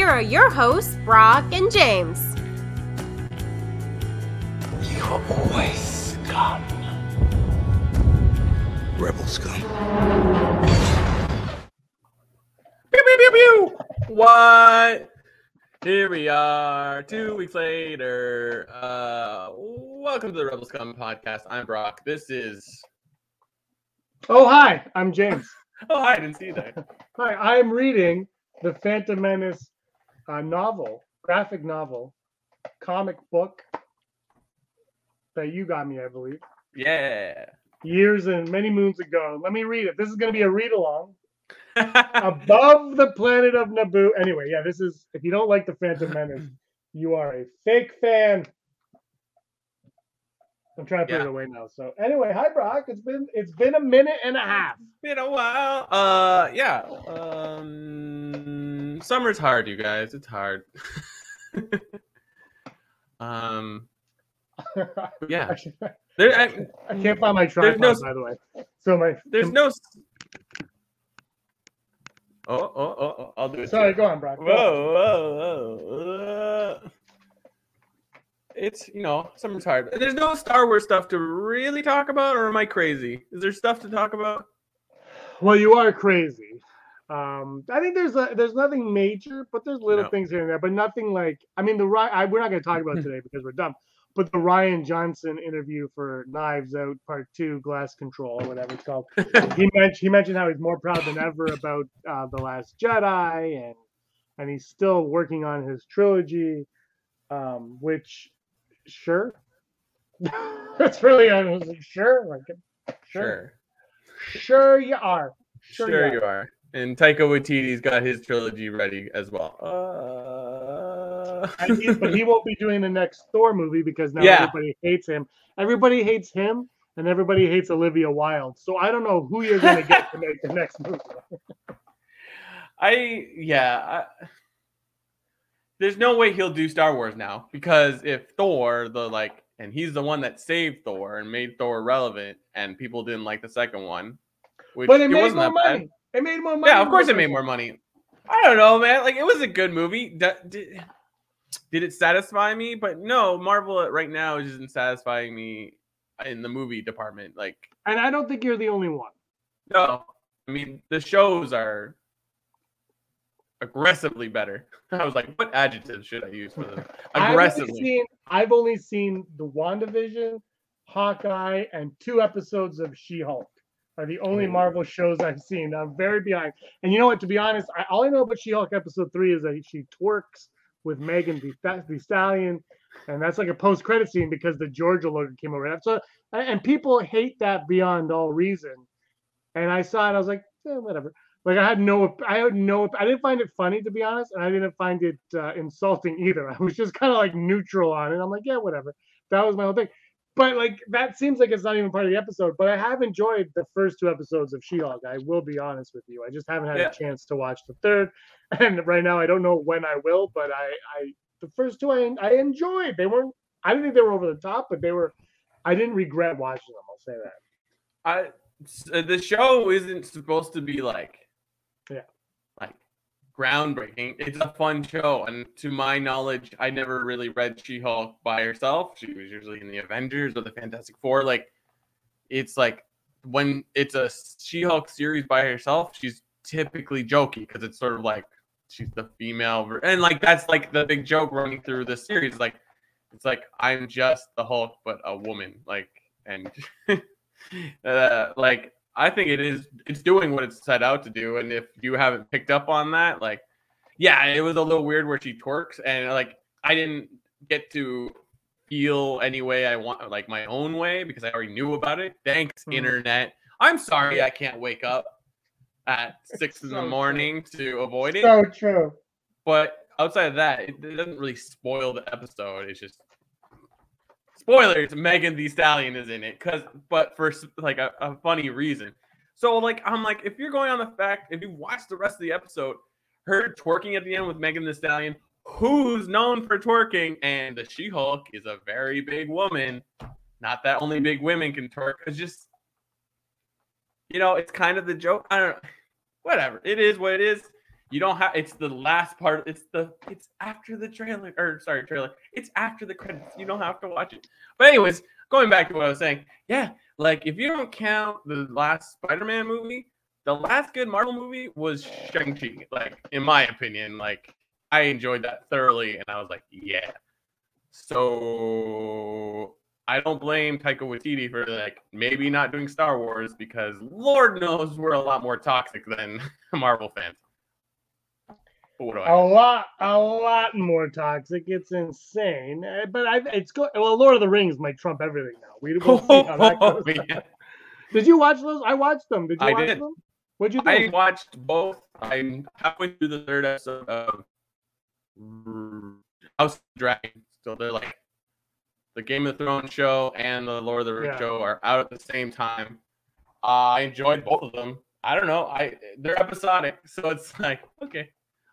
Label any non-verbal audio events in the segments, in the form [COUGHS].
Here are your hosts, Brock and James. You are always scum. Rebel scum. Pew, pew, pew, pew. What? Here we are, two weeks later. Uh, welcome to the Rebel Scum podcast. I'm Brock. This is. Oh, hi, I'm James. [LAUGHS] Oh, hi. I didn't see that. Hi, I'm reading the Phantom Menace uh, novel, graphic novel, comic book that you got me, I believe, Yeah. years and many moons ago. Let me read it. This is going to be a read along. [LAUGHS] Above the planet of Naboo. Anyway, yeah, this is, if you don't like the Phantom Menace, [LAUGHS] you are a fake fan. I'm trying to put Yeah. it away now. So anyway, hi Brock. It's been it's been a minute and a half. Been a while. Uh, yeah. Um, summer's hard, you guys. It's hard. [LAUGHS] um, [LAUGHS] yeah. I, [LAUGHS] There, I, I can't find my tripod, no- by the way. So my there's no. Oh, oh, oh, oh, I'll do it. sorry, too. go on, Brock. Go on. Whoa, whoa, whoa. Uh, it's you know summer's hard. There's no Star Wars stuff to really talk about, or am I crazy? Is there stuff to talk about? Well, you are crazy. Um, I think there's a, there's nothing major, but there's little No. things here and there, but nothing like I mean the Ry- I, we're not going to talk about today because we're dumb. But the Rian Johnson interview for Knives Out Part Two, Glass Control, whatever it's called, [LAUGHS] he mentioned he mentioned how he's more proud than ever about uh, the Last Jedi, and and he's still working on his trilogy, um, which sure, [LAUGHS] that's really I was like, sure, like sure, Sure, sure you are, sure, sure, you you are. And Taika Waititi's got his trilogy ready as well. Uh... And he, but he [LAUGHS] won't be doing the next Thor movie because now Yeah. everybody hates him. Everybody hates him, and everybody hates Olivia Wilde. So I don't know who you're going to get to make the next movie. [LAUGHS] I yeah. I, there's no way he'll do Star Wars now because if Thor, the like, and he's the one that saved Thor and made Thor relevant, and people didn't like the second one, which But it made wasn't more that bad. It made more money. Yeah, of course it made more money. I don't know, man. Like it was a good movie. Did, did it satisfy me? But no, Marvel right now isn't satisfying me in the movie department. Like And I don't think you're the only one. no, I mean the shows are aggressively better. [LAUGHS] I was like, what adjectives should I use for them? [LAUGHS] I've only Aggressively. seen, I've only seen the WandaVision, Hawkeye, and two episodes of She-Hulk. Are the only Ooh. Marvel shows I've seen. I'm very behind. And you know what? To be honest, I, all I know about She-Hulk episode three is that she twerks with Megan the, the Stallion, and that's like a post-credit scene because the Georgia logo came over. So, and and people hate that beyond all reason. And I saw it, I was like, eh, whatever. Like I had no, I had no, I didn't find it funny to be honest, and I didn't find it uh, insulting either. [LAUGHS] I was just kind of like neutral on it. I'm like, yeah, whatever. That was my whole thing. But like that seems like it's not even part of the episode. But I have enjoyed the first two episodes of She-Hulk. I will be honest with you. I just haven't had Yeah. a chance to watch the third, [LAUGHS] and right now I don't know when I will. But I, I, the first two I, I enjoyed. They weren't. I didn't think they were over the top, but they were. I didn't regret watching them. I'll say that. uh, the show isn't supposed to be like Yeah. like groundbreaking. It's a fun show, and to my knowledge, I never really read She-Hulk by herself. She was usually in the Avengers or the Fantastic Four. Like, it's like when it's a She-Hulk series by herself, she's typically jokey because it's sort of like she's the female, ver- and like that's like the big joke running through the series. Like, it's like I'm just the Hulk, but a woman. Like, and [LAUGHS] uh, like I think it is it's doing what it's set out to do. And if you haven't picked up on that, like yeah, it was a little weird where she twerks and like I didn't get to feel any way I want like my own way because I already knew about it. Thanks, Mhm. internet. I'm sorry I can't wake up at six in the true. morning to avoid it. So true. but outside of that, it doesn't really spoil the episode. It's just spoilers. Megan Thee Stallion is in it, cause but for like a, a funny reason. So like I'm like, if you're going on the fact, if you watch the rest of the episode, her twerking at the end with Megan Thee Stallion, who's known for twerking, and the She-Hulk is a very big woman. Not that only big women can twerk. It's just, you know, it's kind of the joke. I don't know. Whatever. It is what it is. You don't have. It's the last part. It's the. It's after the trailer. Or sorry, trailer. It's after the credits. You don't have to watch it. But anyways, going back to what I was saying. Yeah, like if you don't count the last Spider-Man movie, the last good Marvel movie was Shang-Chi. Like in my opinion, like I enjoyed that thoroughly, and I was like, yeah. So I don't blame Taika Waititi for like maybe not doing Star Wars because Lord knows we're a lot more toxic than [LAUGHS] Marvel fans. But what do I? a lot, a lot more toxic. It's insane. Uh, But I, it's good. Well, Lord of the Rings might trump everything now. We will see how that goes. [LAUGHS] Yeah. Did you watch those? I watched them. Did you I watch did. them? What'd you think? I watched both. I'm halfway through the third episode of House of the Dragon. So they're like the Game of Thrones show and the Lord of the Rings Yeah. show are out at the same time. Uh, I enjoyed both of them. I don't know. I they're episodic, so it's [LAUGHS] like okay,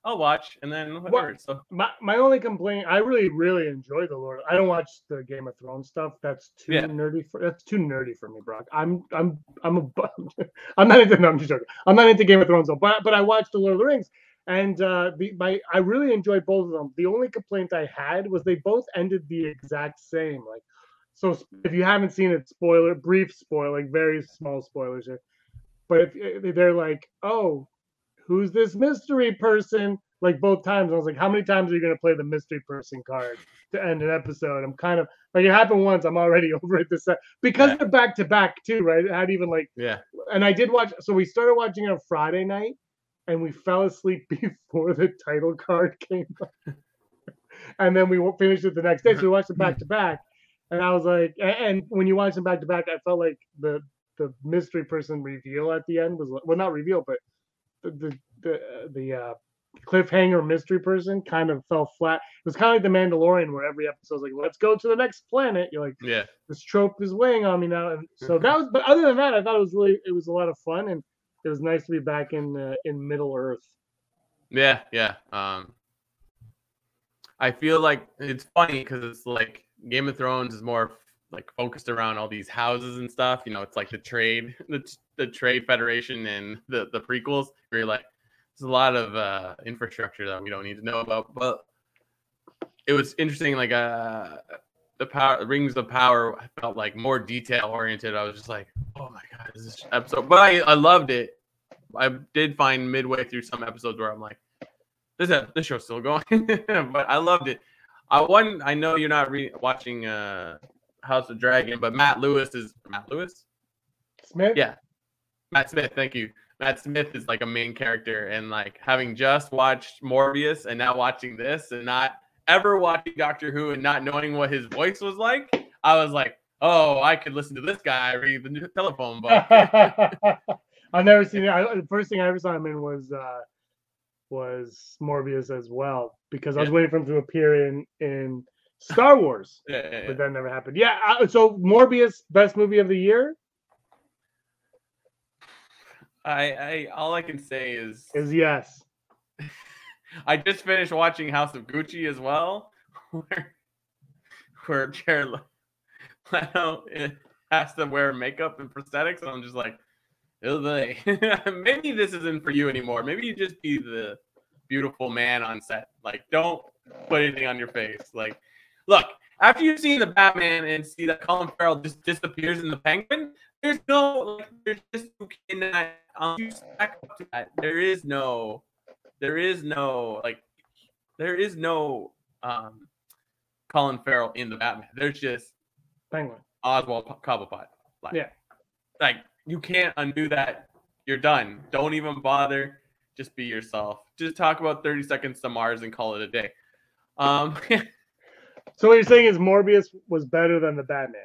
I'll watch and then whatever. So my, my only complaint, I really, really enjoy the Lord. I don't watch the Game of Thrones stuff. That's too Yeah. nerdy for that's too nerdy for me, Brock. I'm I'm I'm a [LAUGHS] I'm not into no, I'm just joking. I'm not into Game of Thrones though, but but I watched the Lord of the Rings. And uh the my I really enjoyed both of them. The only complaint I had was they both ended the exact same. Like so if you haven't seen it, spoiler, brief spoiler, like very small spoilers here. But if if they're like, oh, who's this mystery person? Like both times, I was like, how many times are you gonna play the mystery person card to end an episode? I'm kind of like it happened once. I'm already [LAUGHS] over it this se- because Yeah. they're back to back too, right? It had even like, yeah, and I did watch. So we started watching it on Friday night, and we fell asleep [LAUGHS] before the title card came. up. [LAUGHS] and then we finished it the next day. So we watched it back to back, and I was like, and when you watch them back to back, I felt like the the mystery person reveal at the end was well, not reveal, but the the the, uh, cliffhanger mystery person kind of fell flat. It was kind of like the Mandalorian, where every episode episode's like, "Let's go to the next planet." You're like, yeah. "This trope is weighing on me now," and so that was. But other than that, I thought it was really, it was a lot of fun, and it was nice to be back in uh, in Middle Earth. Yeah, yeah. Um, I feel like it's funny because it's like Game of Thrones is more like focused around all these houses and stuff. You know, it's like the trade, [LAUGHS] the, the trade federation and the the prequels. Where you're like, there's a lot of uh, infrastructure that we don't need to know about. But it was interesting. Like uh, the power rings of power felt like more detail oriented. I was just like, oh my god, is this episode? But I I loved it. I did find midway through some episodes where I'm like, this this show's still [LAUGHS] going, but I loved it. I one I know you're not re- watching uh House of Dragon, but Matt Lewis is Matt Lewis. Smith, Yeah. Matt Smith, thank you. Matt Smith is like a main character, and like having just watched Morbius and now watching this, and not ever watching Doctor Who and not knowing what his voice was like, I was like, oh, I could listen to this guy read the new [LAUGHS] telephone book. [LAUGHS] I've never seen it. I, the first thing I ever saw him in was uh, was Morbius as well, because I was Yeah. waiting for him to appear in in Star Wars, Yeah, yeah, but that never happened. Yeah, uh, so Morbius, best movie of the year I, I all I can say is is yes. [LAUGHS] I just finished watching House of Gucci as well, [LAUGHS] where where Jared Leto [LAUGHS] has to wear makeup and prosthetics, and I'm just like, "Oh, they maybe this isn't for you anymore. Maybe you just be the beautiful man on set. Like, don't put anything on your face. Like, look, after you've seen the Batman and see that Colin Farrell just disappears in the Penguin, there's no like, there's just you cannot um, you stack up to that. There is no there is no like there is no um Colin Farrell in the Batman. There's just Penguin. Oswald Cobblepot. Like, Yeah. like you can't undo that. You're done. Don't even bother. Just be yourself. Just talk about 30 seconds to Mars and call it a day. Um, [LAUGHS] So what you're saying is Morbius was better than the Batman.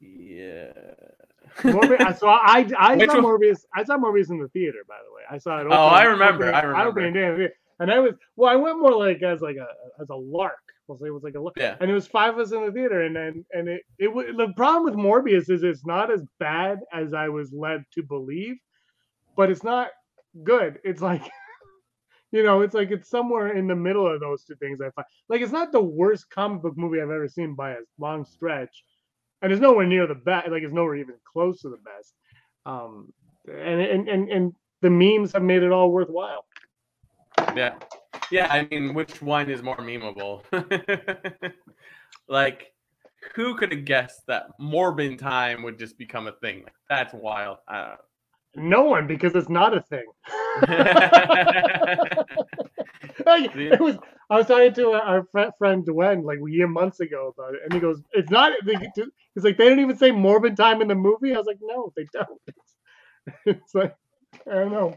yeah. Morbius, I saw I I saw one? Morbius I saw Morbius in the theater by the way. I saw it. Oh, I remember, opening- I remember. opening day in the theater. And I was well, I went more like as like a as a lark. We'll say it was like a lark. Yeah. And it was five of us in the theater, and then and it it the problem with Morbius is it's not as bad as I was led to believe, but it's not good. It's like. You know, it's like it's somewhere in the middle of those two things. I find like it's not the worst comic book movie I've ever seen by a long stretch, and it's nowhere near the best. Like it's nowhere even close to the best. Um, and and and and the memes have made it all worthwhile. Yeah. Yeah, I mean, which one is more memeable? [LAUGHS] like, who could have guessed that Morbin time would just become a thing? That's wild. I No one, because it's not a thing. [LAUGHS] Like, it was. I was talking to our fr- friend Dwayne like a year months ago about it, and he goes, "It's not." He's like, "They didn't even say Morbid time in the movie." I was like, "No, they don't." [LAUGHS] It's, like I don't know.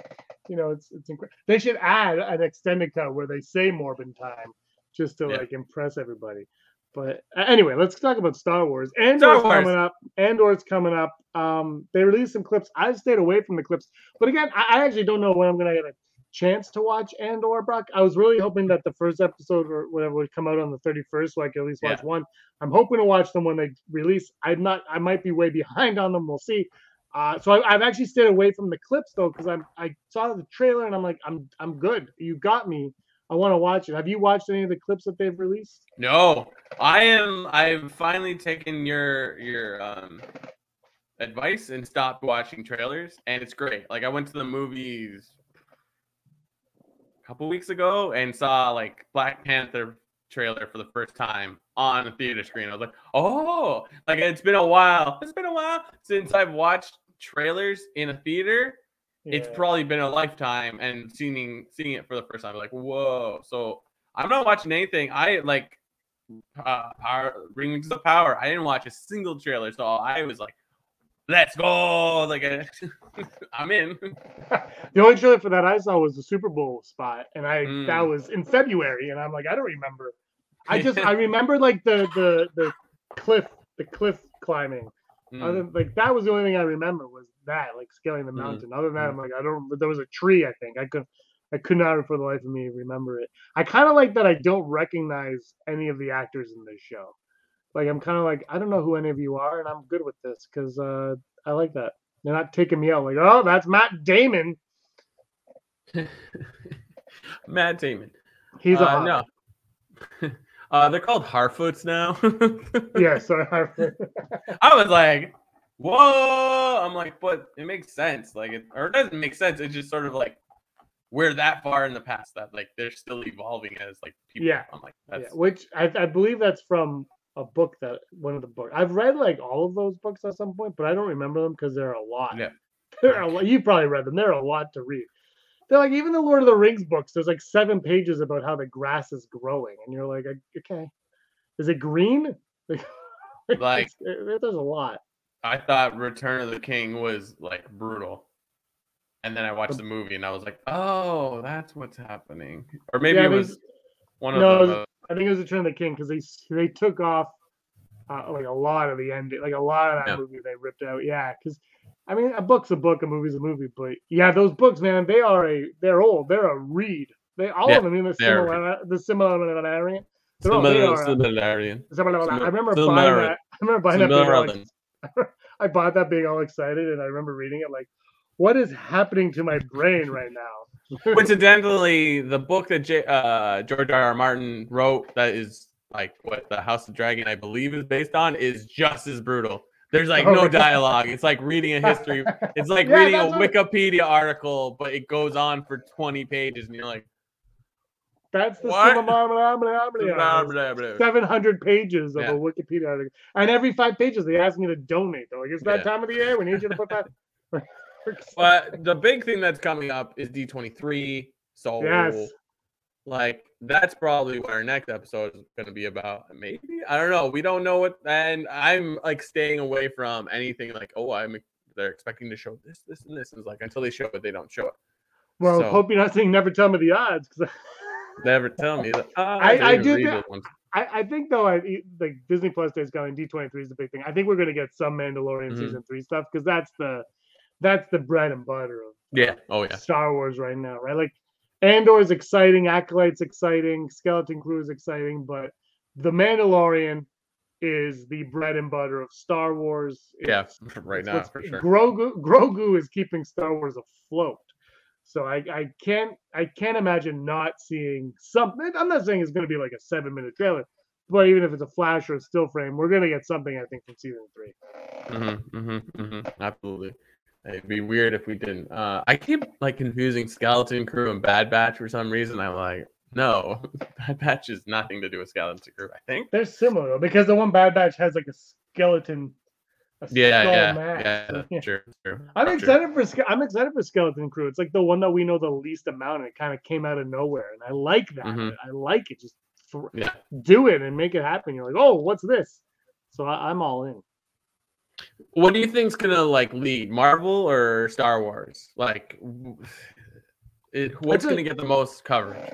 You know, it's it's incredible. They should add an extended cut where they say Morbid time just to Yeah. like impress everybody. But anyway, let's talk about Star Wars. Andor's Star Wars. coming up. Andor's coming up. Um, they released some clips. I've stayed away from the clips, but again, I, I actually don't know when I'm gonna get a chance to watch Andor. Brock, I was really hoping that the first episode or whatever would come out on the 31st, so I could at least watch Yeah. one. I'm hoping to watch them when they release. I'm not. I might be way behind on them. We'll see. Uh, so I, I've actually stayed away from the clips though, because I'm I saw the trailer and I'm like, I'm I'm good. You got me. I want to watch it. Have you watched any of the clips that they've released? No, I am. I've finally taken your your um advice and stopped watching trailers, and it's great. Like I went to the movies a couple weeks ago and saw like Black Panther trailer for the first time on a theater screen. I was like, oh, like it's been a while. It's been a while since I've watched trailers in a theater. It's probably been a lifetime, and seeing seeing it for the first time, like whoa. So I'm not watching anything. I like uh, power rings of power. I didn't watch a single trailer, so I was like, "Let's go!" Like I, [LAUGHS] I'm in. [LAUGHS] the only trailer for that I saw was the Super Bowl spot, and I Mm. that was in February, and I'm like, I don't remember. I just I [LAUGHS] remember like the the the cliff the cliff climbing. Mm. Other like that was the only thing I remember was that like scaling the Mm. mountain. Other than that, Mm. I'm like I don't. There was a tree. I think I could. I could not for the life of me remember it. I kind of like that I don't recognize any of the actors in this show. Like I'm kind of like I don't know who any of you are, and I'm good with this because uh, I like that. They're not taking me out like, oh, that's Matt Damon. [LAUGHS] Matt Damon. He's a uh, no. [LAUGHS] uh, they're called Harfoots now. [LAUGHS] Yeah, sorry. I was like, "Whoa!" I'm like, but it makes sense. Like, it or it doesn't make sense. It's just sort of like we're that far in the past that like they're still evolving as like people. Yeah. I'm like, yeah, which I, I believe that's from a book that one of the books. I've read like all of those books at some point, but I don't remember them because there are a lot. Yeah. There are a lot. You probably read them. There are a lot to read. They're like even the Lord of the Rings books. There's like seven pages about how the grass is growing, and you're like, okay, is it green? [LAUGHS] Like- [LAUGHS] there's a lot. I thought Return of the King was like brutal. And then I watched the movie and I was like, oh, that's what's happening. Or maybe Yeah, it was one of No, it the. I think it was Return of the King because they they took off uh, like a lot of the ending, like a lot of that Yeah. movie they ripped out. Yeah, because I mean, a book's a book, a movie's a movie, but yeah, those books, man, they are a they're old, they're a read. They all Yeah, of them, in the similar the similar They're all- they Similar, uh, similarian. similar- I remember similar- buying that. [LAUGHS] I remember buying that. Being all, Similar like, [LAUGHS] than- I bought that being all excited, and I remember reading it like, what is happening to my brain right now? [LAUGHS] Coincidentally, the book that J- uh, George R. R. Martin wrote, that is like what the House of Dragon, I believe, is based on, is just as brutal. There's like Oh, no [LAUGHS] dialogue. It's like reading a history. It's like [LAUGHS] Yeah, reading a what- Wikipedia article, but it goes on for 20 pages, and you're like, That's the blah. blah, blah. 700 pages of Yeah. a Wikipedia article. And every five pages, they ask me to donate. They're like, it's that Yeah. time of the year. We need you to put that. [LAUGHS] But the big thing that's coming up is D23. So, Yes. Like, that's probably what our next episode is going to be about. Maybe I don't know. We don't know what. And I'm like staying away from anything like, oh, I'm. They're expecting to show this, this, and this. It's like until they show it, they don't show it. well, So- hope you're not saying never tell me the odds. 'cause [LAUGHS] Never tell me. "Ah, [LAUGHS] I- I didn't do read thi- those ones." I, I think though, I, like Disney Plus Day is coming. D twenty three is the big thing. I think we're gonna get some Mandalorian Mhm. season three stuff because that's the that's the bread and butter of Yeah. Oh yeah. Star Wars right now, right? Like Andor is exciting, Acolyte's exciting, Skeleton Crew is exciting, but the Mandalorian is the bread and butter of Star Wars. Yeah. It's- [LAUGHS] Right it's now for sure. Grogu Grogu is keeping Star Wars afloat. So I, I can't I can't imagine not seeing something. I'm not saying it's going to be like a seven minute trailer, but even if it's a flash or a still frame, we're going to get something I think from season three. Mm-hmm, mm-hmm, mm-hmm. Absolutely. It'd be weird if we didn't. Uh, I keep like confusing Skeleton Crew and Bad Batch for some reason. I'm like, no, [LAUGHS] Bad Batch is nothing to do with Skeleton Crew. I think. They're similar though, because the one Bad Batch has like a skeleton. A Yeah, skull yeah, mask. yeah. That's [LAUGHS] true. true. I'm true. excited for I'm excited for Skeleton Crew. It's like the one that we know the least amount, and it kind of came out of nowhere, and I like that. Mhm. I like it. Just thr- Yeah. do it and make it happen. You're like, oh, what's this? So I, I'm all in. What do you think's gonna like lead Marvel or Star Wars? Like, it, what's a- gonna get the most coverage?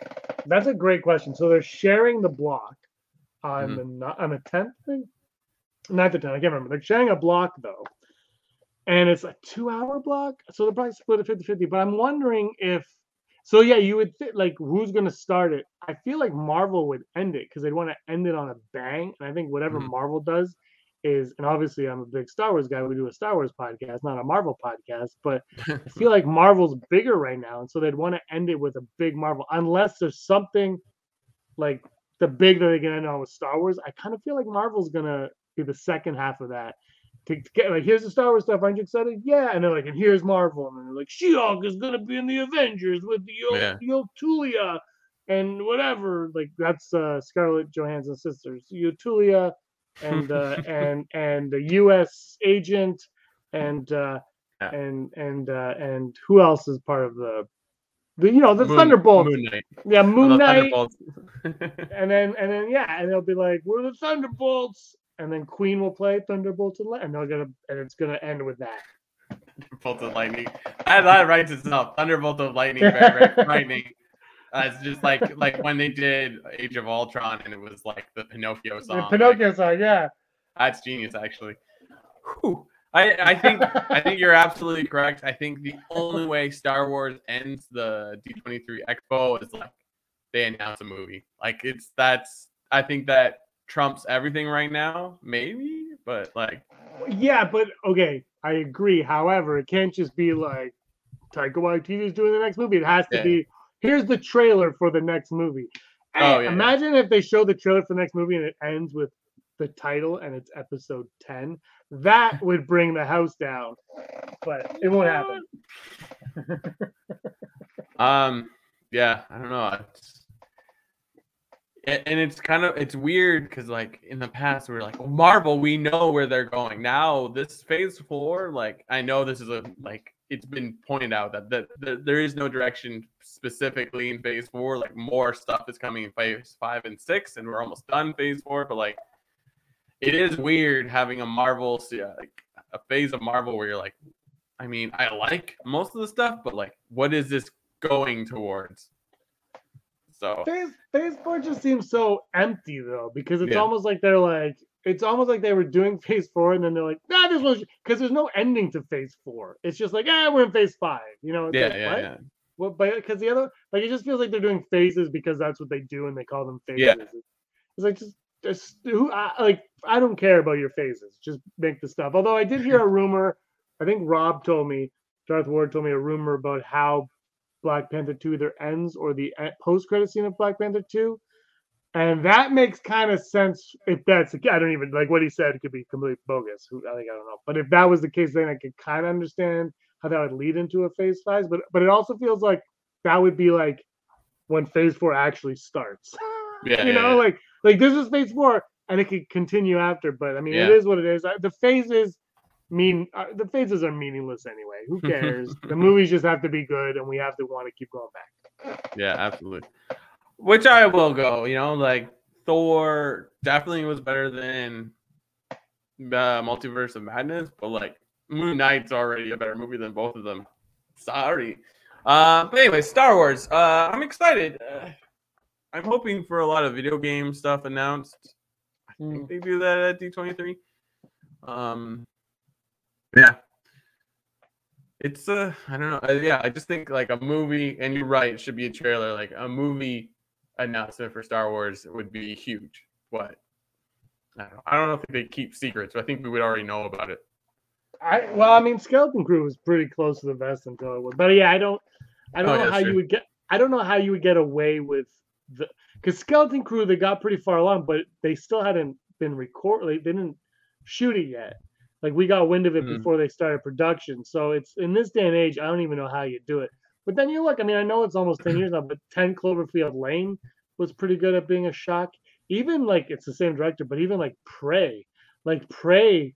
That's a great question. So they're sharing the block on Mhm. the on the tenth thing, not the tenth. I can't remember. They're sharing a block though, and it's a two-hour block. So they're probably split it 50-50. But I'm wondering if. So yeah, you would think like who's gonna start it? I feel like Marvel would end it because they'd want to end it on a bang. And I think whatever Mhm. Marvel does is, and obviously I'm a big Star Wars guy. We do a Star Wars podcast, not a Marvel podcast. But [LAUGHS] I feel like Marvel's bigger right now, and so they'd want to end it with a big Marvel, unless there's something like the big that they can end on with Star Wars. I kind of feel like Marvel's gonna be the second half of that. To, to get like, here's the Star Wars stuff. Aren't you excited? Yeah, and they're like, and here's Marvel, and they're like, She-Hulk is gonna be in the Avengers with the Yo- Yeah. Yotulia and whatever. Like that's uh, Scarlett Johansson's sisters, Yotulia, and uh, [LAUGHS] and and the U.S. agent, and uh, Yeah. and and uh, and who else is part of the the you know the Moon- Thunderbolts? Moon Knight. Yeah, Moon Knight, [LAUGHS] and then and then yeah, and they'll be like, "We're the Thunderbolts," and then Queen will play Thunderbolts, and, and they're gonna and it's gonna end with that. Bolt of lightning. That, that writes itself. Thunderbolt of lightning, frightening. [LAUGHS] Uh, it's just like like when they did Age of Ultron and it was like the Pinocchio The song. like, Pinocchio song, yeah. that's genius, actually. Whew. I, I think I think you're absolutely correct. I think the only way Star Wars ends the D23 Expo is like they announce a movie. Like it's that's I think that trumps everything right now, maybe, but like Yeah, but okay, I agree. However, it can't just be like Taika Waititi is doing the next movie. It has to Yeah. be here's the trailer for the next movie. Oh, yeah, yeah. imagine if they show the trailer for the next movie and it ends with the title and it's episode 10. That [LAUGHS] would bring the house down. But it won't happen. [LAUGHS] Um, yeah, I don't know. It's, and it's kind of it's weird because like in the past we are like, Marvel, we know where they're going. Now this Phase Four, like I know this is a like it's been pointed out that that, that there is no direction specifically in Phase Four. Like more stuff is coming in Phase Five and Six, and we're almost done Phase Four. But like, it is weird having a Marvel se- uh, like a phase of Marvel where you're like, I mean, I like most of the stuff, but like, what is this going towards? So Phase, phase 4 just seems so empty though, because it's Yeah. almost like they're like it's almost like they were doing [LAUGHS] phase four and then they're like, nah, this was because there's no ending to phase four. It's just like, ah, we're in phase five. You know, it's yeah, like, yeah, what? yeah. Well, but because the other, like, it just feels like they're doing phases because that's what they do and they call them phases. Yeah. It's like just, just who, I, like, I don't care about your phases. Just make the stuff. Although I did hear a [LAUGHS] rumor. I think Rob told me, Darth Ward told me a rumor about how Black Panther two either ends or the post credit scene of Black Panther two. And that makes kind of sense if that's I don't even like what he said could be completely bogus. Who I think I don't know. But if that was the case, then I could kind of understand how that would lead into a phase five. But but it also feels like that would be like when phase four actually starts. Yeah, [LAUGHS] you yeah, know, yeah. like like this is phase four and it could continue after. But I mean, it Yeah. is what it is. The phases mean uh, the phases are meaningless anyway. Who [LAUGHS] cares? the movies just have to be good, and we have to want to keep going back. Yeah, absolutely. Which I will go. You know, like Thor definitely was better than uh, Multiverse of Madness, but like Moon Knight's already a better movie than both of them. Sorry. Uh, but anyway, Star Wars. Uh, I'm excited. Uh, I'm hoping for a lot of video game stuff announced. I think Mm. they do that at D23. Um, yeah, it's uh, I don't know. Uh, yeah, I just think like a movie, and you're right, it should be a trailer. Like a movie announcement for Star Wars would be huge. But I don't know. I don't know if they keep secrets, but I think we would already know about it. I well, I mean, Skeleton Crew was pretty close to the vest until it was. But yeah, I don't, I don't Oh, know yeah, how sure. you would get. I don't know how you would get away with the because Skeleton Crew they got pretty far along, but they still hadn't been record. Like, they didn't shoot it yet. Like we got wind of it Mm. before they started production. So it's in this day and age, I don't even know how you do it. But then you look. I mean, I know it's almost ten years now, but Ten Cloverfield Lane was pretty good at being a shock. Even like it's the same director, but even like Prey, like Prey,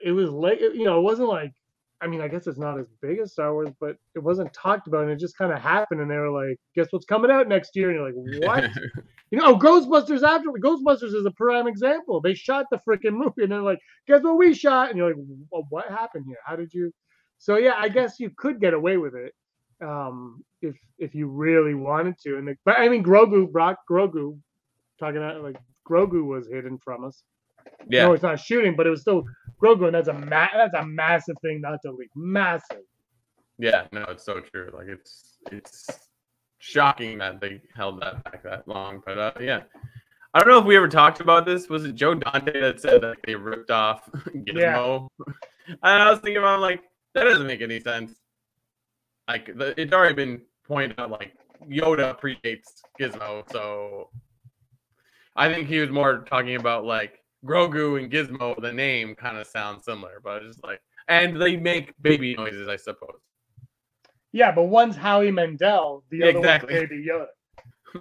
it was late. You know, it wasn't like. I mean, I guess it's not as big as Star Wars, but it wasn't talked about, and it just kind of happened. And they were like, "Guess what's coming out next year?" And you're like, "What?" [LAUGHS] you know, oh, Ghostbusters after Ghostbusters is a prime example. They shot the freaking movie, and they're like, "Guess what we shot?" And you're like, well, "What happened here? How did you?" So yeah, I guess you could get away with it um, if if you really wanted to. And the, but I mean, Grogu, Brock Grogu, talking about like Grogu was hidden from us. yeah, No, it's not shooting, but it was still Grogu, and that's a ma- that's a massive thing not to leak. Massive. yeah. No, it's so true. Like it's it's shocking that they held that back that long. But uh, yeah, I don't know if we ever talked about this. Was it Joe Dante that said that they ripped off [LAUGHS] Gizmo? And [LAUGHS] I was thinking about like that doesn't make any sense. Like the, it's already been pointed out. Like Yoda predates Gizmo, so I think he was more talking about like Grogu and Gizmo. The name kind of sounds similar, but it's just like and they make baby noises, I suppose. Yeah, but one's Howie Mandel, the other Exactly. one's Baby Yoda.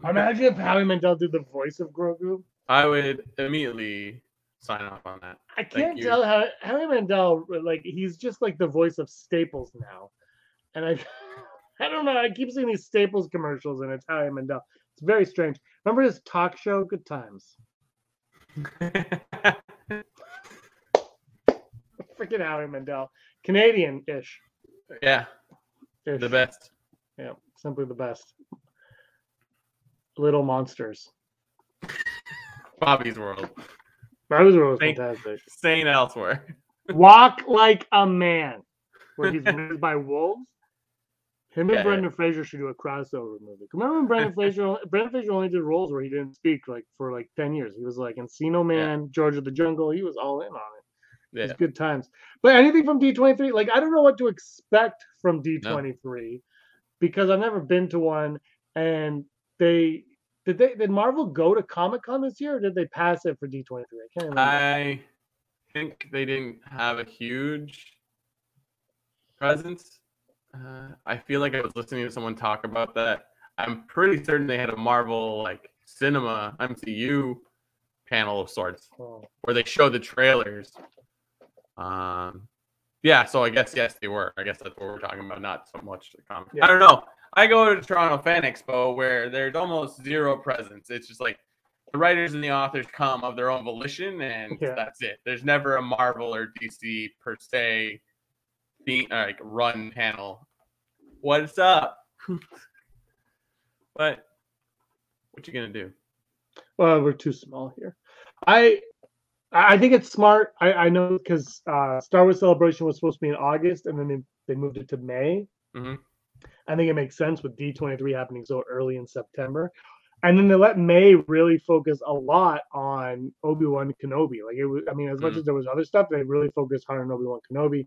Imagine if Howie Mandel did the voice of Grogu. I would immediately sign off on that. I can't tell how Howie Mandel like he's just like the voice of Staples now, and I, [LAUGHS] I don't know. I keep seeing these Staples commercials, and it's Howie Mandel. It's very strange. Remember his talk show, Good Times? [LAUGHS] Freaking Howie Mandel, Canadian-ish. yeah, ish. the best. Yeah, simply the best. Little monsters. Bobby's World. That was really Thank- fantastic. St. Elsewhere. Walk like a man, where he's [LAUGHS] raised by wolves. Him and Yeah, yeah. Brendan Fraser should do a crossover movie. Remember when Brendan [LAUGHS] Fraser Brendan Fraser only did roles where he didn't speak like for like ten years. He was like Encino Man, George of the Jungle. He was all in on it. Yeah. was good times. But anything from D twenty three, like I don't know what to expect from D twenty three because I've never been to one. And they did they did Marvel go to Comic Con this year or did they pass it for D twenty three? I can't remember. I think they didn't have a huge presence. Uh, I feel like I was listening to someone talk about that. I'm pretty certain they had a Marvel like cinema MCU panel of sorts Oh. where they show the trailers. Um, yeah, so I guess yes, they were. I guess that's what we're talking about, not so much the comic. Yeah. I don't know. I go to Toronto Fan Expo where there's almost zero presence. It's just like the writers and the authors come of their own volition, and Yeah. that's it. There's never a Marvel or DC per se, the, like run panel. What's up? [LAUGHS] but what you gonna do? Well, we're too small here. I I think it's smart. I, I know because uh, Star Wars Celebration was supposed to be in August, and then they, they moved it to May. Mhm. I think it makes sense with D23 happening so early in September. And then they let May really focus a lot on Obi Wan Kenobi. Like it was, I mean, as much Mhm. as there was other stuff, they really focused hard on Obi Wan Kenobi,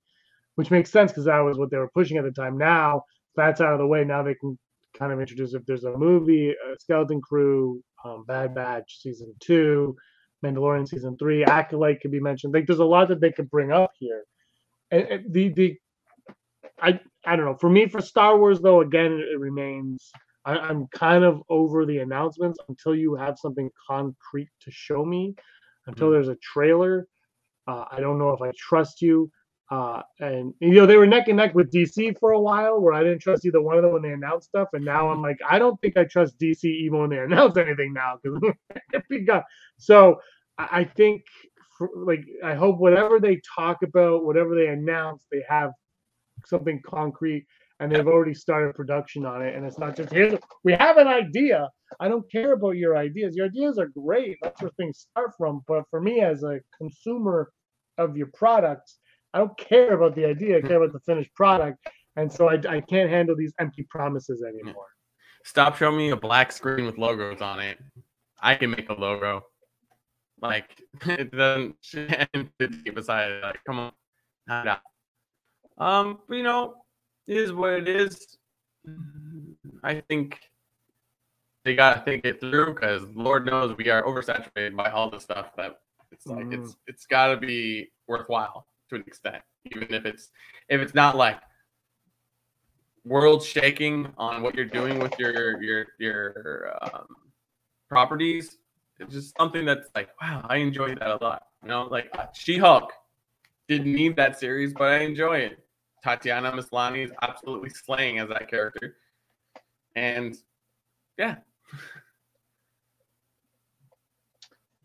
which makes sense because that was what they were pushing at the time. Now that's out of the way. Now they can kind of introduce if there's a movie, a Skeleton Crew, um, Bad Batch season two, Mandalorian season three, Acolyte could be mentioned. Like there's a lot that they could bring up here. And, and the the I I don't know. For me, for Star Wars though, again, it, remains. I, I'm kind of over the announcements until you have something concrete to show me. Until Mhm. there's a trailer, uh, I don't know if I trust you. Uh, and you know they were neck and neck with DC for a while, where I didn't trust either one of them when they announced stuff, and now I'm like, I don't think I trust DC even when they [LAUGHS] announce anything now [LAUGHS] so I, think like I hope whatever they talk about, whatever they announce, they have something concrete and they've already started production on it, and it's not just here we have an idea. I don't care about your ideas. Your ideas are great. That's where things start from. But for me, as a consumer of your products, I don't care about the idea. I care about the finished product. And so I, I can't handle these empty promises anymore. Stop showing me a black screen with logos on it. I can make a logo. Like [LAUGHS] it doesn't [LAUGHS] beside it. Like, come on. Um, but, you know, it is what it is. I think they gotta think it through because Lord knows we are oversaturated by all the stuff that it's like Mm. it's it's gotta be worthwhile to an extent, even if it's if it's not like world shaking on what you're doing with your your your um, properties. It's just something that's like, wow, I enjoy that a lot. You know, like uh, She-Hulk didn't need that series, but I enjoy it. Tatiana Maslany is absolutely slaying as that character, and yeah, [LAUGHS]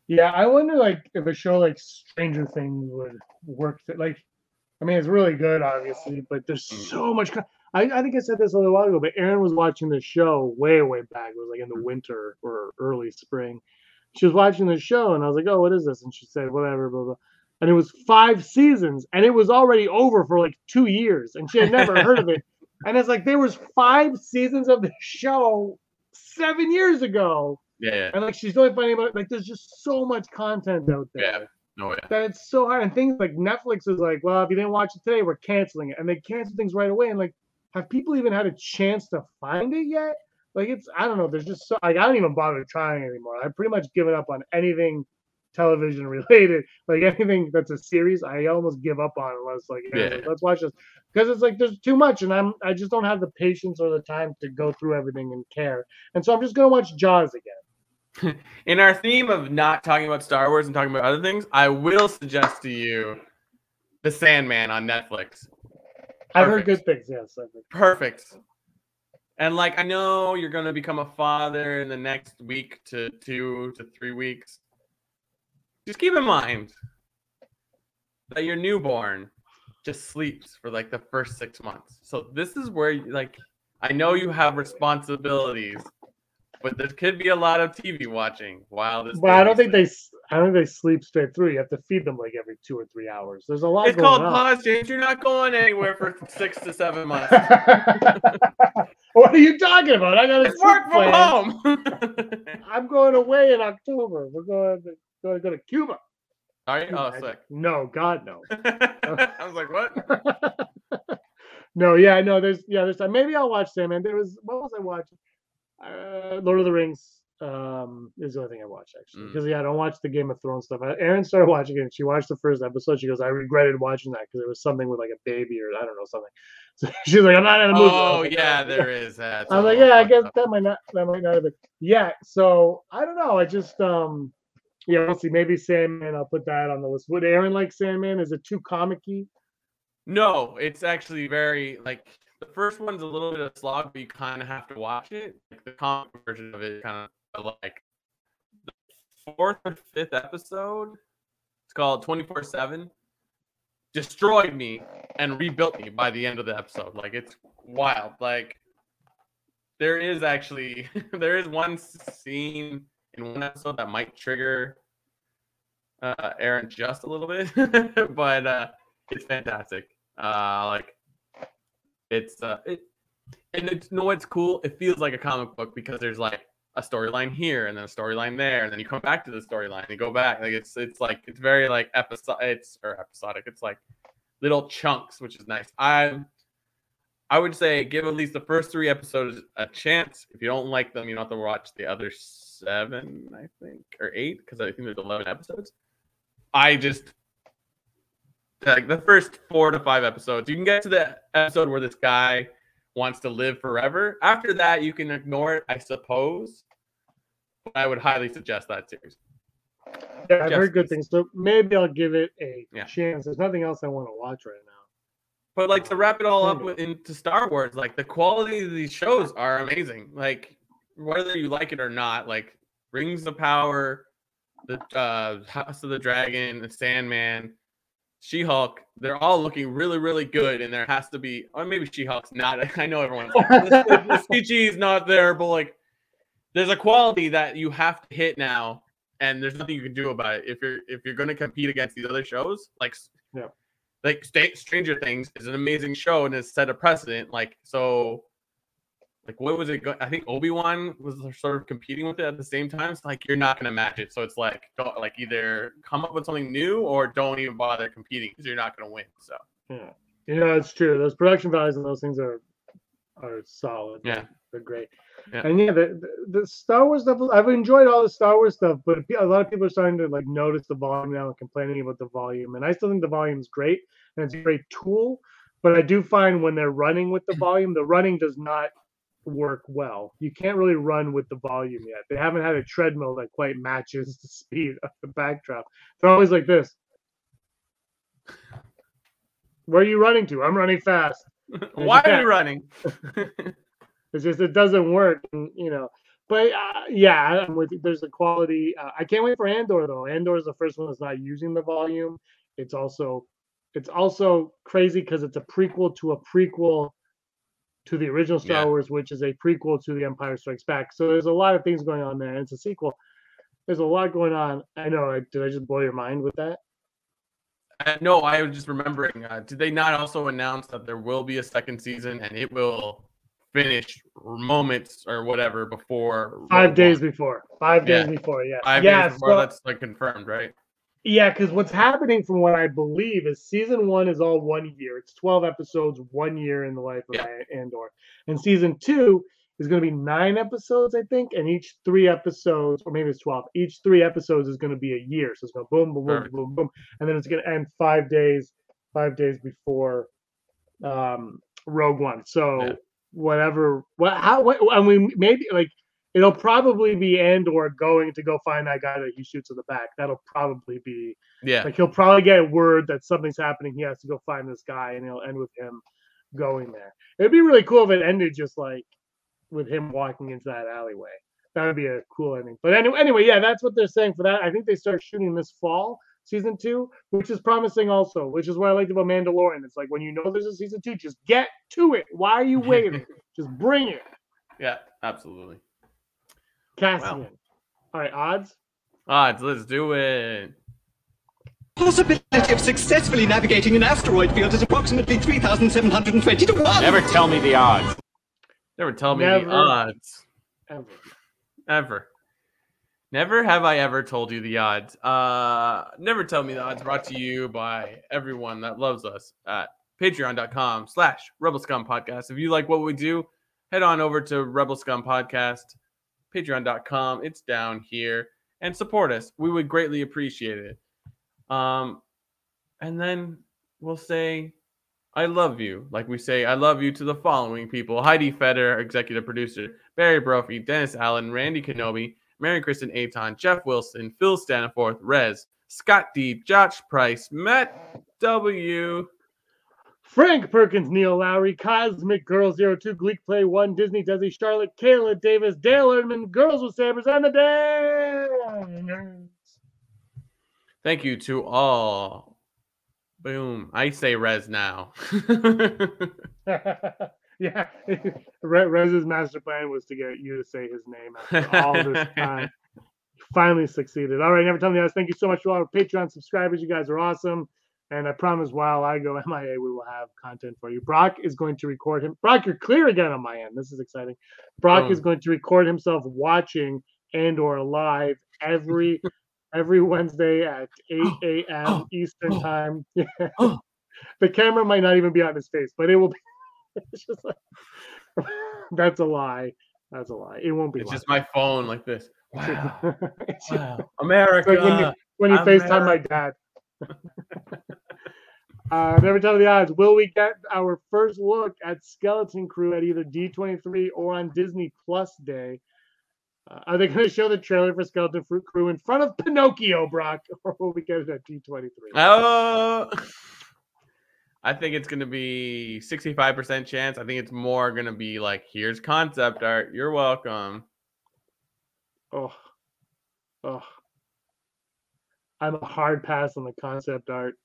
Yeah, I wonder like if a show like Stranger Things would work. th- Like, I mean, it's really good, obviously, but there's Mm. so much. co- I, I think I said this a little while ago, but Erin was watching the show way, way back. It was like in Mm. the winter or early spring. She was watching the show, and I was like, "Oh, what is this?" And she said, "Whatever, blah blah." And it was five seasons, and it was already over for like two years, and she had never heard of it. [LAUGHS] And it's like there was five seasons of the show seven years ago. Yeah, yeah, And like she's only finding about like there's just so much content out there yeah. No, yeah. that it's so hard. And things like Netflix is like, well, if you didn't watch it today, we're canceling it. And they cancel things right away. And like, have people even had a chance to find it yet? Like it's I don't know. There's just so like I don't even bother trying anymore. I've pretty much given up on anything television [LAUGHS] related. Like anything that's a series, I almost give up on unless like yeah, Yeah. let's watch this. Because it's like there's too much and I'm I just don't have the patience or the time to go through everything and care. And so I'm just gonna watch Jaws again. In our theme of not talking about Star Wars and talking about other things, I will suggest to you The Sandman on Netflix. I've heard good things, yes. Perfect. And like I know you're gonna become a father in the next week to two to three weeks. Just keep in mind that your newborn just sleeps for like the first six months. So this is where like I know you have responsibilities, but there could be a lot of TV watching while this. But I don't baby think they. s- I don't think they sleep straight through. You have to feed them like every two or three hours. There's a lot It's going called on. pause, James. You're not going anywhere for [LAUGHS] six to seven months. [LAUGHS] what are you talking about? I got a It's work trip from planned. home. [LAUGHS] I'm going away in October. We're going to, going to go to Cuba. Are you? Oh, sick. No, God no. I was like, what? no, yeah, no. There's yeah, there's maybe I'll watch Sandman. There was what was I watching? Uh, Lord of the Rings. Um, is the only thing I watch actually Mm. because yeah, I don't watch the Game of Thrones stuff. Erin started watching it. and She watched the first episode. She goes, I regretted watching that because it was something with like a baby or I don't know something. [LAUGHS] So she's like, I'm not in a mood. for it." I was Oh like, yeah, "Oh, [LAUGHS] there is that. I'm like, yeah, I guess that might not that might not have been. Yeah, so I don't know. I just um yeah, we'll see. Maybe Sandman, I'll put that on the list. Would Erin like Sandman? Is it too comic-y? No, it's actually very like the first one's a little bit of slog, but you kind of have to watch it. Like the comic version of it, kind of like the fourth or fifth episode. It's called Twenty Four Seven. Destroyed me and rebuilt me by the end of the episode. Like it's wild. Like there is actually [LAUGHS] there is one scene in one episode that might trigger uh Erin just a little bit, [LAUGHS] but uh it's fantastic. Uh like it's uh it and it's you know what's cool? It feels like a comic book because there's like a storyline here and then a storyline there, and then you come back to the storyline and you go back. Like it's it's like it's very like episode it's or episodic. It's like little chunks, which is nice. I I would say give at least the first three episodes a chance. If you don't like them, you don't have to watch the other seven, I think, or eight, because I think there's eleven episodes. I just like the first four to five episodes. You can get to the episode where this guy wants to live forever. After that, you can ignore it, I suppose. But I would highly suggest that series. Yeah, I've heard good things. So maybe I'll give it a Yeah. chance. There's nothing else I want to watch right now. But like to wrap it all up with, into Star Wars, like the quality of these shows are amazing. Like whether you like it or not, like Rings of Power, the uh, House of the Dragon, the Sandman, She-Hulk, they're all looking really, really good. And there has to be, or maybe She-Hulk's not. [LAUGHS] I know everyone's like, [LAUGHS] the, the CG is not there, but like there's a quality that you have to hit now, and there's nothing you can do about it. If you're if you're going to compete against these other shows, like Yeah. like Stranger Things is an amazing show and has set a precedent. Like so, like what was it? Go- I think Obi Wan was sort of competing with it at the same time. It's like you're not going to match it. So it's like don't like either come up with something new or don't even bother competing because you're not going to win. So Yeah, you know it's true. Those production values and those things are are solid. Yeah. they're great. Yeah. And yeah, the, the the Star Wars stuff. I've enjoyed all the Star Wars stuff, but a lot of people are starting to like notice the volume now and complaining about the volume. And I still think the volume is great and it's a great tool. But I do find when they're running with the [CLEARS THROAT] volume, the running does not work well. You can't really run with the volume yet. They haven't had a treadmill that quite matches [LAUGHS] the speed of the backdrop. They're always like this. Where are you running to? I'm running fast. [LAUGHS] why are you running? [LAUGHS] It's just it doesn't work, and, you know. But uh, yeah, I'm with you. There's a quality. Uh, I can't wait for Andor though. Andor is the first one that's not using the volume. It's also, it's also crazy because it's a prequel to a prequel to the original Star Yeah. Wars, which is a prequel to The Empire Strikes Back. So there's a lot of things going on there. And it's a sequel. There's a lot going on. I know. I, did I just blow your mind with that? Uh, no, I was just remembering. Uh, did they not also announce that there will be a second season and it will finish moments or whatever before Five Rogue days before. Five days Yeah. before. Yeah. Five yeah. days before so- that's like confirmed, right? Yeah, because what's happening from what I believe is season one is all one year. It's 12 episodes, one year in the life of Yeah. Andor. And season two is going to be nine episodes, I think. And each three episodes, or maybe it's 12, each three episodes is going to be a year. So it's going to boom, boom, boom, Perfect. boom, boom. And then it's going to end five days, five days before um, Rogue One. So Yeah. whatever, what, how, what, I mean, maybe like, It'll probably be Andor going to go find that guy that he shoots in the back. That'll probably be Yeah. like he'll probably get word that something's happening. He has to go find this guy, and it'll end with him going there. It'd be really cool if it ended just like with him walking into that alleyway. That would be a cool ending. But anyway, anyway, yeah, that's what they're saying for that. I think they start shooting this fall, season two, which is promising also. Which is what I liked about Mandalorian. It's like when you know there's a season two, just get to it. Why are you [LAUGHS] waiting? just bring it, Yeah, absolutely. Cassian. All right, odds. Odds, let's do it. Possibility of successfully navigating an asteroid field is approximately 3,720 to 1. Never tell me the odds. Never tell me Never. the odds. Ever. Ever. Never have I ever told you the odds. Uh never tell me the odds brought to you by everyone that loves us at patreon.com slash rebel scum podcast. If you like what we do, head on over to Rebel Scum Podcast, patreon.com. It's down here. And support us. We would greatly appreciate it. Um and then we'll say I love you. Like we say, I love you to the following people Heidi Feder, executive producer, Barry Brophy, Dennis Allen, Randy Kenobi, Mary Kristen Aton, Jeff Wilson, Phil Staniforth, Rez, Scott D, Josh Price, Matt W. Frank Perkins, Neil Lowry, Cosmic Girl 02, Gleek Play 1, Disney Desi, Charlotte, Kayla Davis, Dale Erdman, Girls with Sabers, and the Dangers. Thank you to all. Boom. I say Rez now. [LAUGHS] yeah, Re- Rez's master plan was to get you to say his name after all this time. [LAUGHS] Finally succeeded. All right, never tell me guys. Thank you so much to all our Patreon subscribers. You guys are awesome. And I promise while I go [LAUGHS] MIA, we will have content for you. Brock is going to record him. Brock, you're clear again on my end. This is exciting. Brock is oh. going to record himself watching Andor live every [LAUGHS] every Wednesday at 8 a.m. Oh. Eastern time. [LAUGHS] the camera might not even be on his face, but it will be. It's just like, that's a lie. That's a lie. It won't be. it's live. just my phone like this. Wow. Wow. America. like when you when you FaceTime my dad. Uh, never tell the odds. Will we get our first look at Skeleton Crew at either D23 or on Disney Plus Day? Uh, are they going to show the trailer for Skeleton Fruit Crew in front of Pinocchio, Brock, [LAUGHS] or will we get it at D23? Oh, I think it's going to be 65% chance. I think it's more going to be like, here's concept art. You're welcome. Oh, oh. I'm a hard pass on the concept art.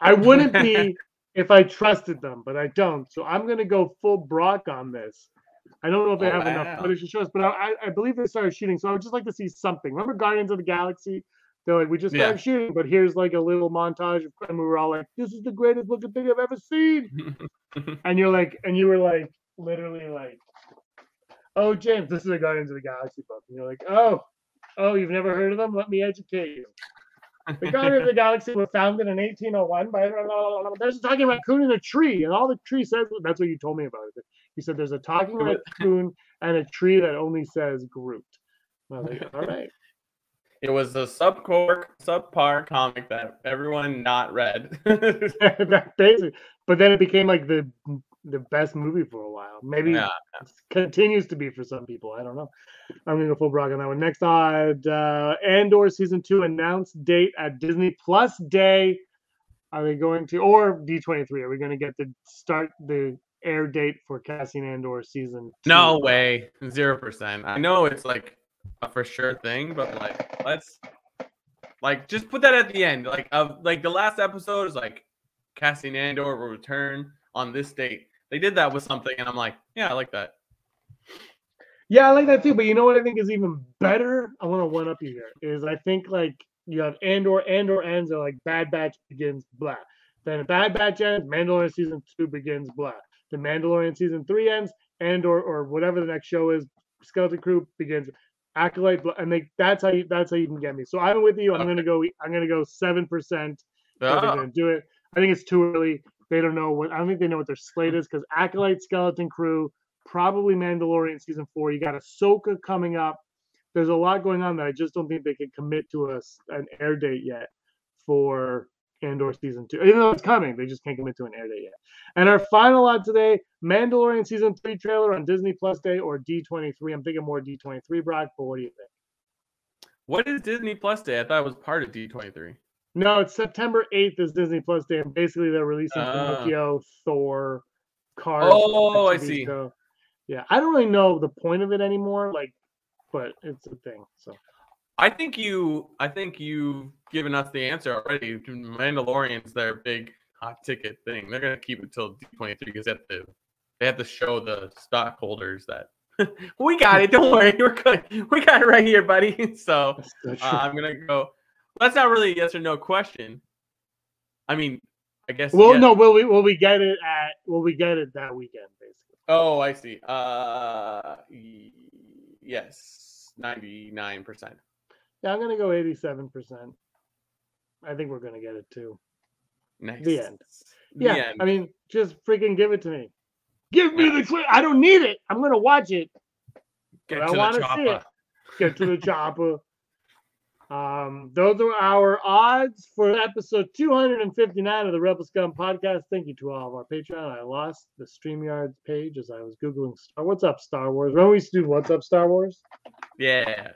I wouldn't be [LAUGHS] if I trusted them, but I don't. So I'm gonna go full Brock on this. I don't know if they Oh, have enough footage to show us, but I, I- believe they started shooting. So I would just like to see something. Remember Guardians of the Galaxy? They're like, we just Yeah. started shooting, but here's like a little montage, of, and we were all like, "This is the greatest looking thing I've ever seen." [LAUGHS] and you're like, and you were like, literally like, "Oh, James, this is a Guardians of the Galaxy book," and you're like, "Oh, oh, you've never heard of them? Let me educate you." The Guardians of the Galaxy were founded in 1801 by there's a talking raccoon in a tree, and all the tree says that's what you told me about it. You said there's a talking raccoon and a tree that only says Groot. Was like, all right. [LAUGHS] It was a subcore, subpar comic that everyone not read. [LAUGHS] [LAUGHS] basically, but then it became like the the best movie for a while. Maybe yeah. continues to be for some people. I don't know. I'm gonna go full brag on that one. Next on uh, Andor season two announced date at Disney Plus Day. Are they going to or D23? Are we going to get the start the air date for Cassian Andor season? Two? No way. Zero percent. I know it's like a for sure thing, but like let's like just put that at the end. Like of like the last episode is like Cassian Andor will return on this date. They did that with something, and I'm like, yeah, I like that. Yeah, I like that too. But you know what I think is even better? I want to one up you here. Is I think like you have Andor, Andor ends, or like Bad Batch begins, blah. Then Bad Batch ends, Mandalorian season two begins, blah. The Mandalorian season three ends, Andor or whatever the next show is, Skeleton Crew begins. Acolyte, blah, and they, that's how you that's how you can get me. So I'm with you. I'm Okay. gonna go. I'm gonna go seven percent. Oh, gonna do it. I think it's too early. They don't know what. I don't think they know what their slate is because Acolyte, Skeleton Crew, probably Mandalorian season four. You got Ahsoka coming up. There's a lot going on that I just don't think they can commit to us an air date yet for Andor season two. Even though it's coming, they just can't commit to an air date yet. And our final lot today: Mandalorian season three trailer on Disney Plus Day or D23. I'm thinking more D23, Brock. But what do you think? what is Disney Plus Day? I thought it was part of D23. No, it's September 8th is Disney Plus Day, and basically they're releasing Ah. Pinocchio, Thor, Cars. Oh, I see. show. Yeah, I don't really know the point of it anymore, like, but it's a thing. So I think you I think you've given us the answer already. Mandalorian's their big hot ticket thing. They're gonna keep it till D23 because they have to they have to show the stockholders that [LAUGHS] we got it. Don't worry, we're good. We got it right here, buddy. [LAUGHS] So uh. I'm gonna go. That's not really a yes or no question. I mean, I guess. well, yes. no, will we will we get it at will we get it that weekend basically? Oh, I see. Uh, y- yes, ninety nine percent. Yeah, I'm gonna go 87. percent I think we're gonna get it too. Nice. The end. The Yeah, end. I mean, just freaking give it to me. Give me the clip. I don't need it. I'm gonna watch it. Get I to the wanna see chopper. it. get to the chopper. Um, those are our odds for episode 259 of the Rebel Scum podcast. Thank you to all of our Patreon. I lost the StreamYard page as I was Googling Star What's up, Star Wars? Remember we used to do What's up, Star Wars? Yeah.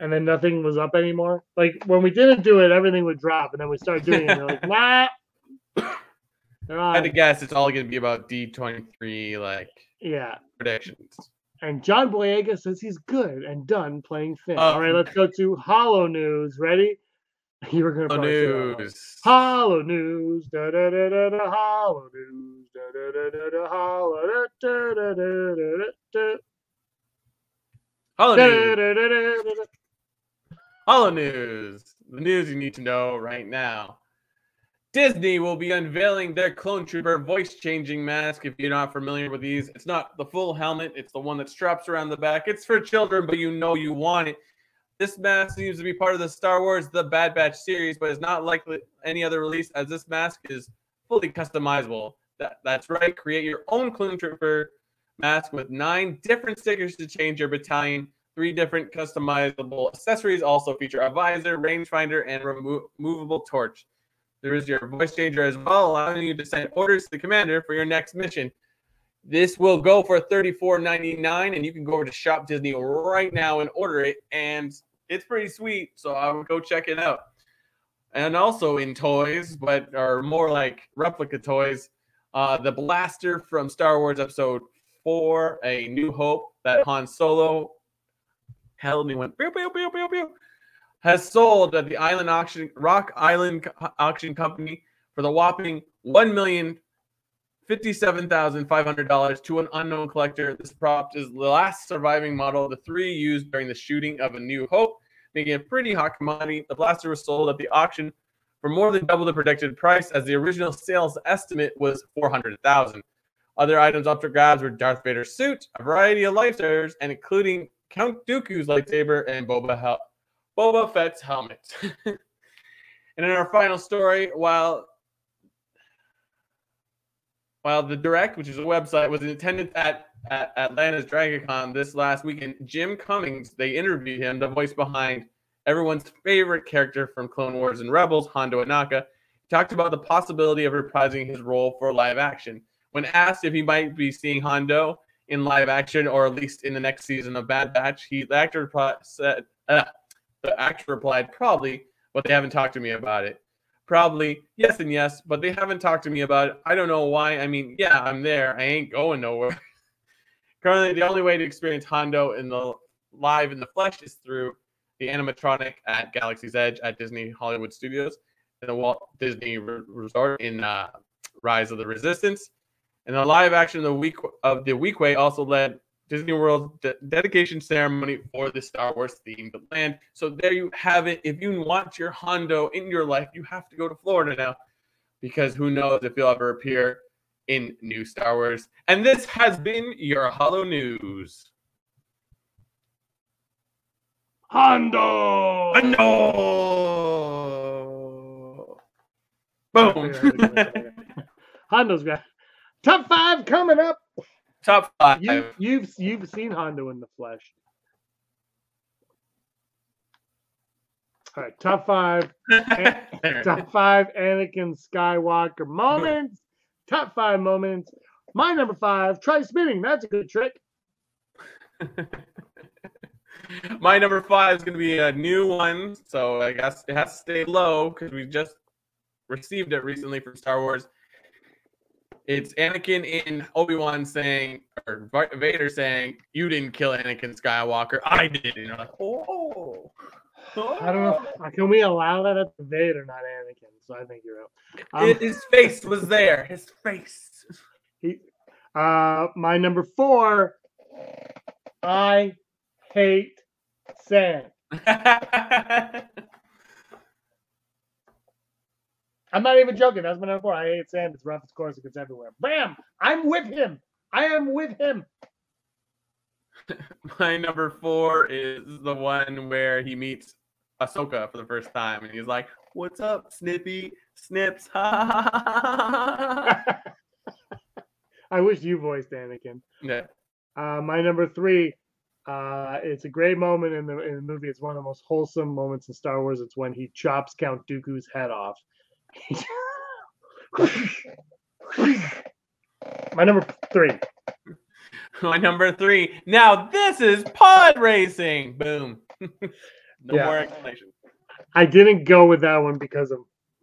And then nothing was up anymore. Like when we didn't do it, everything would drop, and then we started doing it, and they're like, [LAUGHS] nah. [COUGHS] They're I had to guess it's all gonna be about D twenty three like Yeah. predictions. And John Boyega says he's good and done playing Finn. Oh. All right, let's go to Hollow News. Ready? You were gonna Oh, probably say that one. news. Hollow News. Da da da da da. Hollow News. Da da da da da. Hollow. Da da da da da da. Hollow news. Hollow news. The news you need to know right now. Disney will be unveiling their Clone Trooper voice changing mask. If you're not familiar with these, it's not the full helmet, it's the one that straps around the back. It's for children, but you know you want it. This mask seems to be part of the Star Wars The Bad Batch series, but it's not likely any other release as this mask is fully customizable. That, that's right, create your own Clone Trooper mask with nine different stickers to change your battalion. Three different customizable accessories also feature a visor, rangefinder, and remo- removable torch. There is your voice changer as well, allowing you to send orders to the commander for your next mission. This will go for $34.99, and you can go over to Shop Disney right now and order it. And it's pretty sweet, so I would go check it out. And also in toys, but are more like replica toys, uh, the blaster from Star Wars Episode 4, A New Hope, that Han Solo held and went pew, pew, pew, pew, pew, has sold at the Island Auction Rock Island Auction Company for the whopping one million $57,500 to an unknown collector. This prop is the last surviving model of the three used during the shooting of A New Hope, making a pretty hot commodity. The blaster was sold at the auction for more than double the predicted price, as the original sales estimate was 400000 Other items up for grabs were Darth Vader's suit, a variety of lightsabers, and including Count Dooku's lightsaber and Boba, Hel- Boba Fett's helmet. [LAUGHS] and in our final story, while while the direct, which is a website, was in attendance at, at Atlanta's DragonCon this last weekend, Jim Cummings, they interviewed him, the voice behind everyone's favorite character from Clone Wars and Rebels, Hondo Ohnaka, talked about the possibility of reprising his role for live action. When asked if he might be seeing Hondo in live action or at least in the next season of Bad Batch, he the actor said uh, the actor replied probably, but they haven't talked to me about it. Probably yes and yes, but they haven't talked to me about it. I don't know why. I mean, yeah, I'm there. I ain't going nowhere. [LAUGHS] Currently, the only way to experience Hondo in the live in the flesh is through the animatronic at Galaxy's Edge at Disney Hollywood Studios and the Walt Disney Re- Resort in uh, Rise of the Resistance. And the live action of the week of the Weequay also led Disney World de- dedication ceremony for the Star Wars themed land. So there you have it. If you want your Hondo in your life, you have to go to Florida now, because who knows if you'll ever appear in new Star Wars. And this has been your Hollow News. Hondo. No. Boom. [LAUGHS] Hondo's got top five coming up. Top five. You, you've you've seen Hondo in the flesh. All right, top five. [LAUGHS] top five Anakin Skywalker moments. Top five moments. My number five. Try spinning. That's a good trick. [LAUGHS] My number five is going to be a new one, so I guess it has to stay low because we just received it recently from Star Wars. It's Anakin in Obi Wan saying, or Vader saying, "You didn't kill Anakin Skywalker, I did." And you're like, "Oh." I don't know. Can we allow that at the Vader, not Anakin? So I think you're out. Um, his face was there. His face. He, uh, my number four. I hate sand. [LAUGHS] I'm not even joking. That's my number four. I hate sand. It's rough. It's coarse. It gets everywhere. Bam! I'm with him. I am with him. [LAUGHS] My number four is the one where he meets Ahsoka for the first time, and he's like, "What's up, Snippy? Snips?" [LAUGHS] I wish you voiced Anakin. yeah. Uh, my number three. Uh, it's a great moment in the in the movie. It's one of the most wholesome moments in Star Wars. It's when he chops Count Dooku's head off. [LAUGHS] my number three. My number three. Now this is pod racing. Boom. [LAUGHS] no Yeah. more explanation. I didn't go with that one because of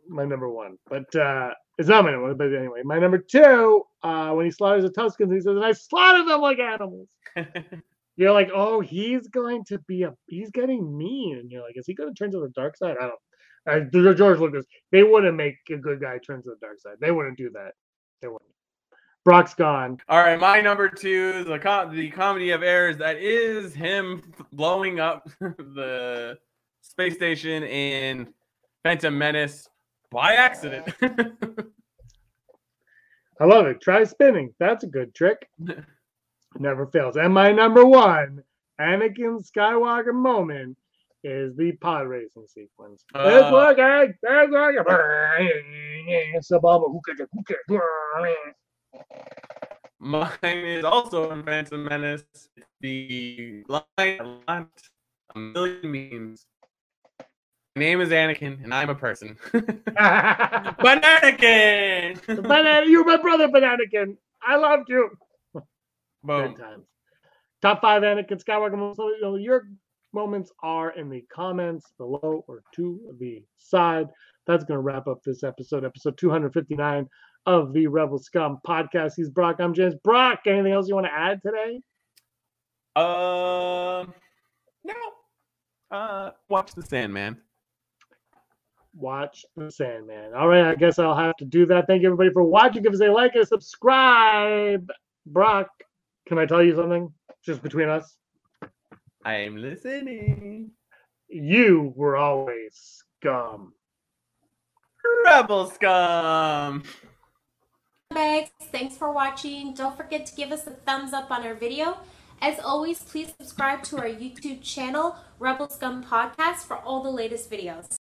my number one, but uh, it's not my number one. But anyway, my number two, uh, when he slaughters the Tuskens, he says, "And I slaughtered them like animals." [LAUGHS] You're like, "Oh, he's going to be a, he's getting mean," and you're like, "Is he going to turn to the dark side?" I don't. Uh, George George Lucas, they wouldn't make a good guy turn to the dark side. They wouldn't do that. They wouldn't. Brock's gone. All right, my number two is the com- the comedy of errors that is him blowing up [LAUGHS] the space station in Phantom Menace by accident. [LAUGHS] I love it. Try spinning. That's a good trick. [LAUGHS] Never fails. And my number one Anakin Skywalker moment is the pod racing sequence. it's Uh. working. It's working. Sababa, hookah, hookah. Mine is also in Phantom Menace. The line a million memes. My name is Anakin, and I'm a person. [LAUGHS] [LAUGHS] Bananakin! [LAUGHS] Banana, you're my brother, Bananakin. I loved you. Boom. Good times. Top five Anakin Skywalker you know, your moments are in the comments below or to the side. That's going to wrap up this episode, episode 259 of the Rebel Scum podcast. He's Brock. I'm James. Brock, anything else you want to add today? Um, no. Uh, watch the Sandman. watch The Sandman. All right, I guess I'll have to do that. Thank you everybody for watching. Give us a like and a subscribe. Brock, can I tell you something? Just between us. I'm listening. You were always scum. Rebel scum. Bags, thanks for watching. Don't forget to give us a thumbs up on our video. As always, please subscribe to our YouTube channel, Rebel Scum Podcast, for all the latest videos.